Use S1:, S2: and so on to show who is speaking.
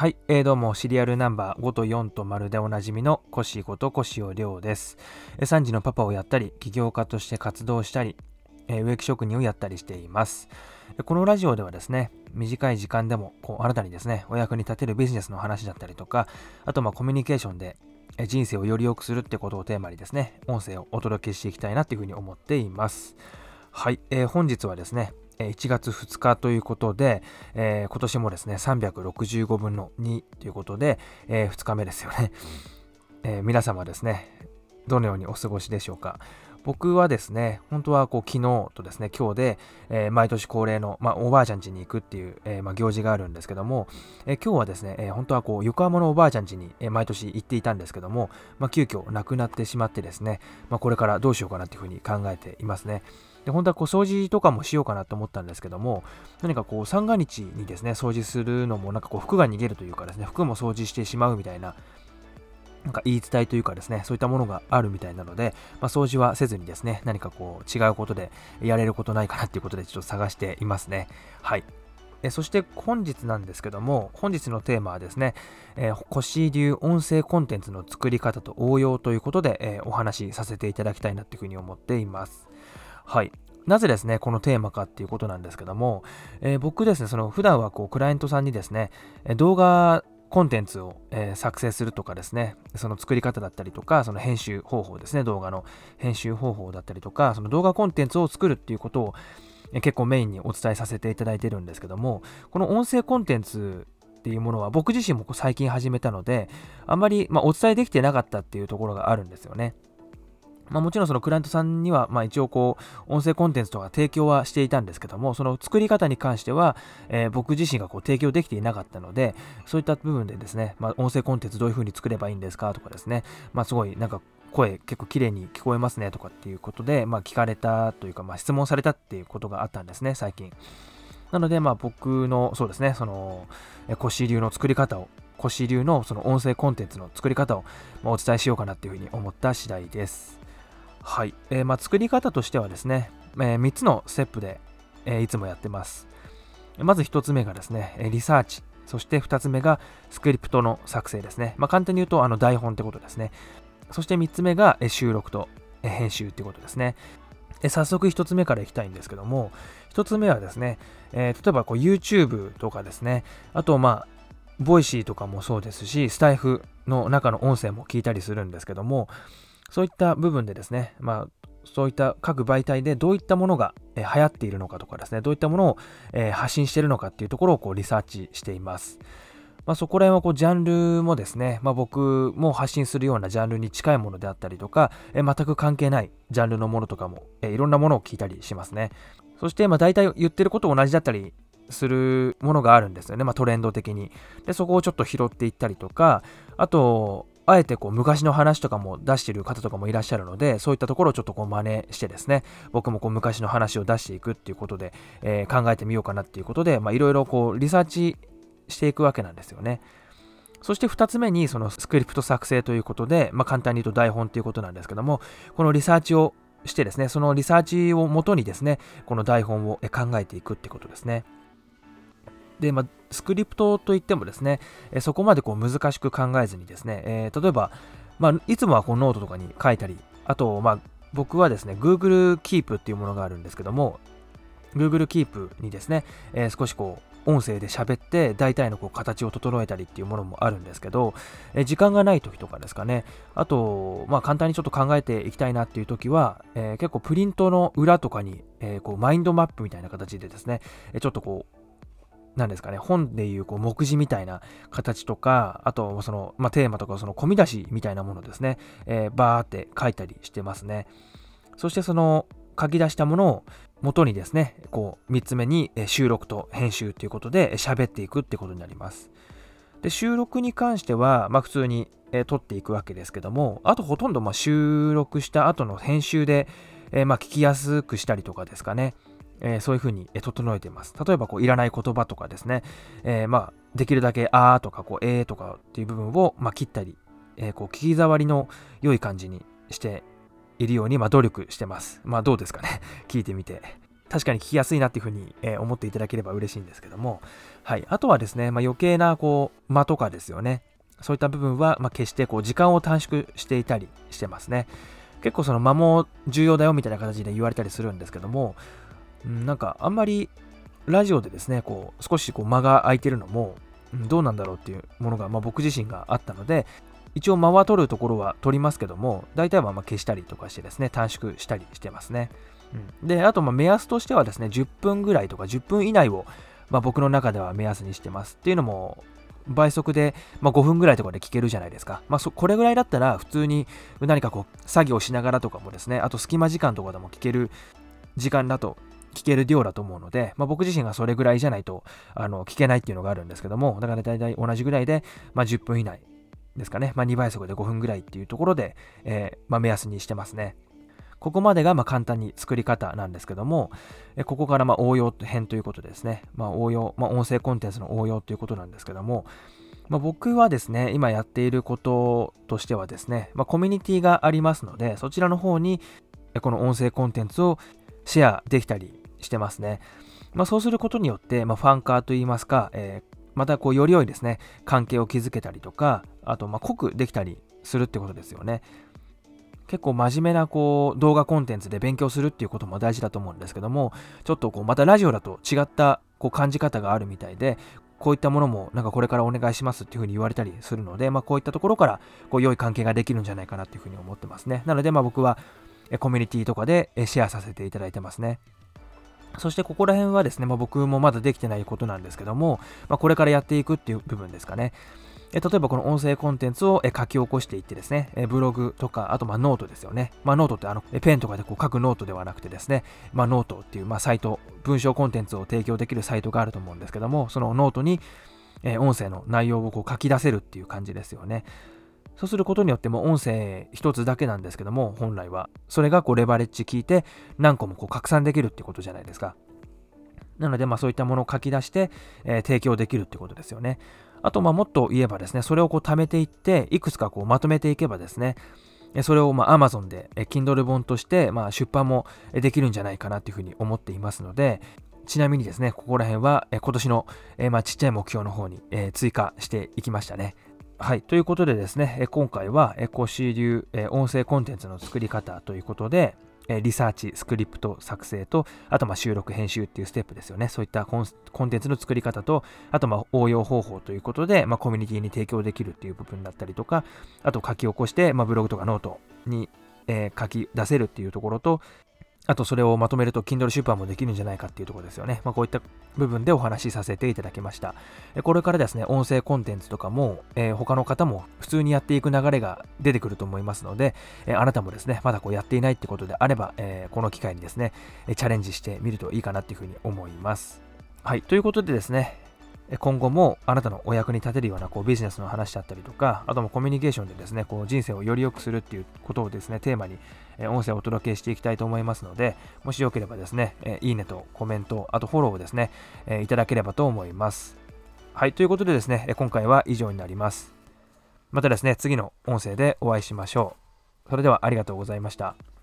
S1: はい、えー、どうも、シリアルナンバー5と4と丸でおなじみのコシことコシオリョウです。3時のパパをやったり、起業家として活動したり、えー、植木職人をやったりしています。このラジオではですね、短い時間でもこう新たにですね、お役に立てるビジネスの話だったりとか、あとまあコミュニケーションで人生をより良くするってことをテーマにですね、音声をお届けしていきたいなというふうに思っています。はい、えー、本日はですね、1月2日ということで、えー、今年もですね、365分の2ということで、えー、2日目ですよね。えー、皆様ですね、どのようにお過ごしでしょうか。僕はですね、本当はこう昨日とですね、今日で、えー、毎年恒例の、まあ、おばあちゃん家に行くっていう、えー、まあ、行事があるんですけども、えー、今日はですね、え本当はこう横浜のおばあちゃん家に、え毎年行っていたんですけども、まあ、急遽亡くなってしまってですね、まこれからどうしようかなっていうふうに考えていますね。で本当はこう掃除とかもしようかなと思ったんですけども何かこう三が日にですね掃除するのもなんかこう服が逃げるというかですね服も掃除してしまうみたいななんか言い伝えというかですね、そういったものがあるみたいなので、まあ、掃除はせずにですね、何かこう違うことでやれることないかなっていうことでちょっと探していますね。はい。えそして本日なんですけども、本日のテーマはですね、えー、腰流音声コンテンツの作り方と応用ということで、えー、お話しさせていただきたいなというふうに思っています。はい。なぜですね、このテーマかっていうことなんですけども、えー、僕ですね、その普段はこうクライアントさんにですね、動画コンテンツを、えー、作成するとかですね、その作り方だったりとか、その編集方法ですね、動画の編集方法だったりとか、その動画コンテンツを作るっていうことを、えー、結構メインにお伝えさせていただいてるんですけども、この音声コンテンツっていうものは僕自身も最近始めたので、あんまり、まあ、お伝えできてなかったっていうところがあるんですよね。まあ、もちろんそのクライアントさんには、まあ、一応こう、音声コンテンツとか提供はしていたんですけども、その作り方に関しては、えー、僕自身がこう提供できていなかったので、そういった部分でですね、まあ、音声コンテンツどういう風に作ればいいんですかとかですね、まあ、すごいなんか声結構綺麗に聞こえますねとかっていうことで、まあ、聞かれたというか、まあ、質問されたっていうことがあったんですね、最近。なので、まあ、僕の、そうですね、その、腰流の作り方を、腰流のその音声コンテンツの作り方をお伝えしようかなっていうふうに思った次第です。はい。えー、まあ、作り方としてはですね、えー、3つのステップで、え、いつもやってます。まず1つ目がですね、リサーチ。そして2つ目がスクリプトの作成ですね。まあ、簡単に言うとあの台本ってことですね。そして3つ目が収録と編集ってことですね。早速1つ目からいきたいんですけども、1つ目はですね、えー、例えばこう YouTube とかですね、あとまあ、 Voicy とかもそうですし、スタエフの中の音声も聞いたりするんですけども、そういった部分でですね、まあ、そういった各媒体でどういったものが、流行っているのかとかですね、どういったものを、発信しているのかっていうところをこうリサーチしています。まあ、そこら辺はこうジャンルもですね、まあ、僕も発信するようなジャンルに近いものであったりとか、え全く関係ないジャンルのものとかも、えいろんなものを聞いたりしますね。そしてまあ大体言ってること同じだったりするものがあるんですよね、まあ、トレンド的に。で、そこをちょっと拾っていったりとか、あと、あえてこう昔の話とかも出してる方とかもいらっしゃるので、そういったところをちょっとこう真似してですね、僕もこう昔の話を出していくっていうことで、えー、考えてみようかなっていうことで、いろいろこうリサーチしていくわけなんですよね。そして2つ目にそのスクリプト作成ということで、まあ、簡単に言うと台本ということなんですけども、このリサーチをしてですね、そのリサーチをもとにですね、この台本を考えていくってことですね。で、まあ、スクリプトといってもですね、えそこまでこう難しく考えずにですね、えー、例えば、まあ、いつもはこうノートとかに書いたり、あと、まあ、僕はですね、Google Keep っていうものがあるんですけども、Google Keep にですね、えー、少しこう、音声で喋って大体のこう形を整えたりっていうものもあるんですけど、え時間がない時とかですかね、あと、まあ簡単にちょっと考えていきたいなっていう時は、えー、結構プリントの裏とかに、え、こうマインドマップみたいな形でですね、えちょっとこうなんですかね、本でいうこう目次みたいな形とか、あとその、まあ、テーマとかその込み出しみたいなものですね、えー、バーって書いたりしてますね。そしてその書き出したものを元にですね、こう3つ目に収録と編集ということで喋っていくってことになります。で収録に関しては、まあ、普通に、撮っていくわけですけども、あとほとんどま収録した後の編集で、えー、ま聞きやすくしたりとかですかね。えー、そういうふうに整えています。例えば、こう、いらない言葉とかですね、えー、まあ、できるだけ、あーとか、こう、えーとかっていう部分を、まあ、切ったり、えー、こう、聞き触りの良い感じにしているように、まあ、努力してます。まあ、どうですかね。聞いてみて。確かに聞きやすいなっていうふうに、え、思っていただければ嬉しいんですけども、はい。あとはですね、まあ、余計なこう間とかですよね。そういった部分は、まあ、決してこう時間を短縮していたりしてますね。結構その間も重要だよみたいな形で言われたりするんですけども、なんかあんまりラジオでですね、こう少しこう間が空いてるのも、どうなんだろうっていうものが、まあ、僕自身があったので、一応間は取るところは取りますけども、大体はま消したりとかしてですね、短縮したりしてますね。うん、で、あとま目安としてはですね、10分ぐらいとか10分以内を、ま、僕の中では目安にしてます。っていうのも、倍速で、まあ、5分ぐらいとかで聞けるじゃないですか。まあ、そこれぐらいだったら普通に何かこう作業しながらとかもですね、あと隙間時間とかでも聞ける時間だと、聞ける量だと思うので、まあ、僕自身がそれぐらいじゃないとあの聞けないっていうのがあるんですけども、だから大体同じぐらいで、まあ、10分以内ですかね、まあ、2倍速で5分ぐらいっていうところで、えー、まあ、目安にしてますね。ここまでがま簡単に作り方なんですけども、ここからま応用編ということですね。まあ、応用、まあ、音声コンテンツの応用ということなんですけども、まあ、僕はですね、今やっていることとしてはですね、まコミュニティがありますので、そちらの方にこの音声コンテンツをシェアできたりしてますね。まあ、そうすることによって、まファンカーといいますか、えー、またこうより良いですね、関係を築けたりとか、あとま濃くできたりするってことですよね。結構真面目なこう動画コンテンツで勉強するっていうことも大事だと思うんですけども、ちょっとこうまたラジオだと違ったこう感じ方があるみたいで、こういったものもなんかこれからお願いしますっていうふうに言われたりするので、まあ、こういったところからこう良い関係ができるんじゃないかなっていうふうに思ってますね。なのでまあ僕はコミュニティとかでシェアさせていただいてますね。そしてここら辺はですね、まあ、僕もまだできてないことなんですけども、まあ、これからやっていくっていう部分ですかね。え例えばこの音声コンテンツを書き起こしていってですね、ブログとか、あとまノートですよね。まあ、ノートってあのペンとかでこう書くノートではなくてですね、まあ、ノートっていうまサイト、文章コンテンツを提供できるサイトがあると思うんですけども、そのノートに音声の内容をこう書き出せるっていう感じですよね。そうすることによっても音声一つだけなんですけども、本来は。それがこうレバレッジ効いて何個もこう拡散できるってことじゃないですか。なので、まあそういったものを書き出して、えー、提供できるってことですよね。あと、まあ、もっと言えばですね、それをこう貯めていって、いくつかこうまとめていけばですね、それをまあ Amazon で Kindle 本としてまあ出版もできるんじゃないかなっていうふうに思っていますので、ちなみにですね、ここら辺は今年のまあちっちゃい目標の方に追加していきましたね。はい。ということでですね、今回はコシー流音声コンテンツの作り方ということで、リサーチ、スクリプト作成と、あとま収録、編集っていうステップですよね。そういったコンテンツの作り方と、あとま応用方法ということで、まあ、コミュニティに提供できるっていう部分だったりとか、あと書き起こして、まあ、ブログとかノートに、えー、書き出せるっていうところと、あとそれをまとめると Kindle 出版もできるんじゃないかっていうところですよね。まあ、こういった部分でお話しさせていただきました。これからですね、音声コンテンツとかも、えー、他の方も普通にやっていく流れが出てくると思いますので、えー、あなたもですね、まだこうやっていないってことであれば、えー、この機会にですね、チャレンジしてみるといいかなっていうふうに思います。はい、ということでですね、今後もあなたのお役に立てるようなこうビジネスの話だったりとか、あともコミュニケーションでですね、こう人生をより良くするっていうことをですね、テーマに音声をお届けしていきたいと思いますので、もしよければですね、いいねとコメント、あとフォローをですね、いただければと思います。はい、ということでですね、今回は以上になります。またですね、次の音声でお会いしましょう。それではありがとうございました。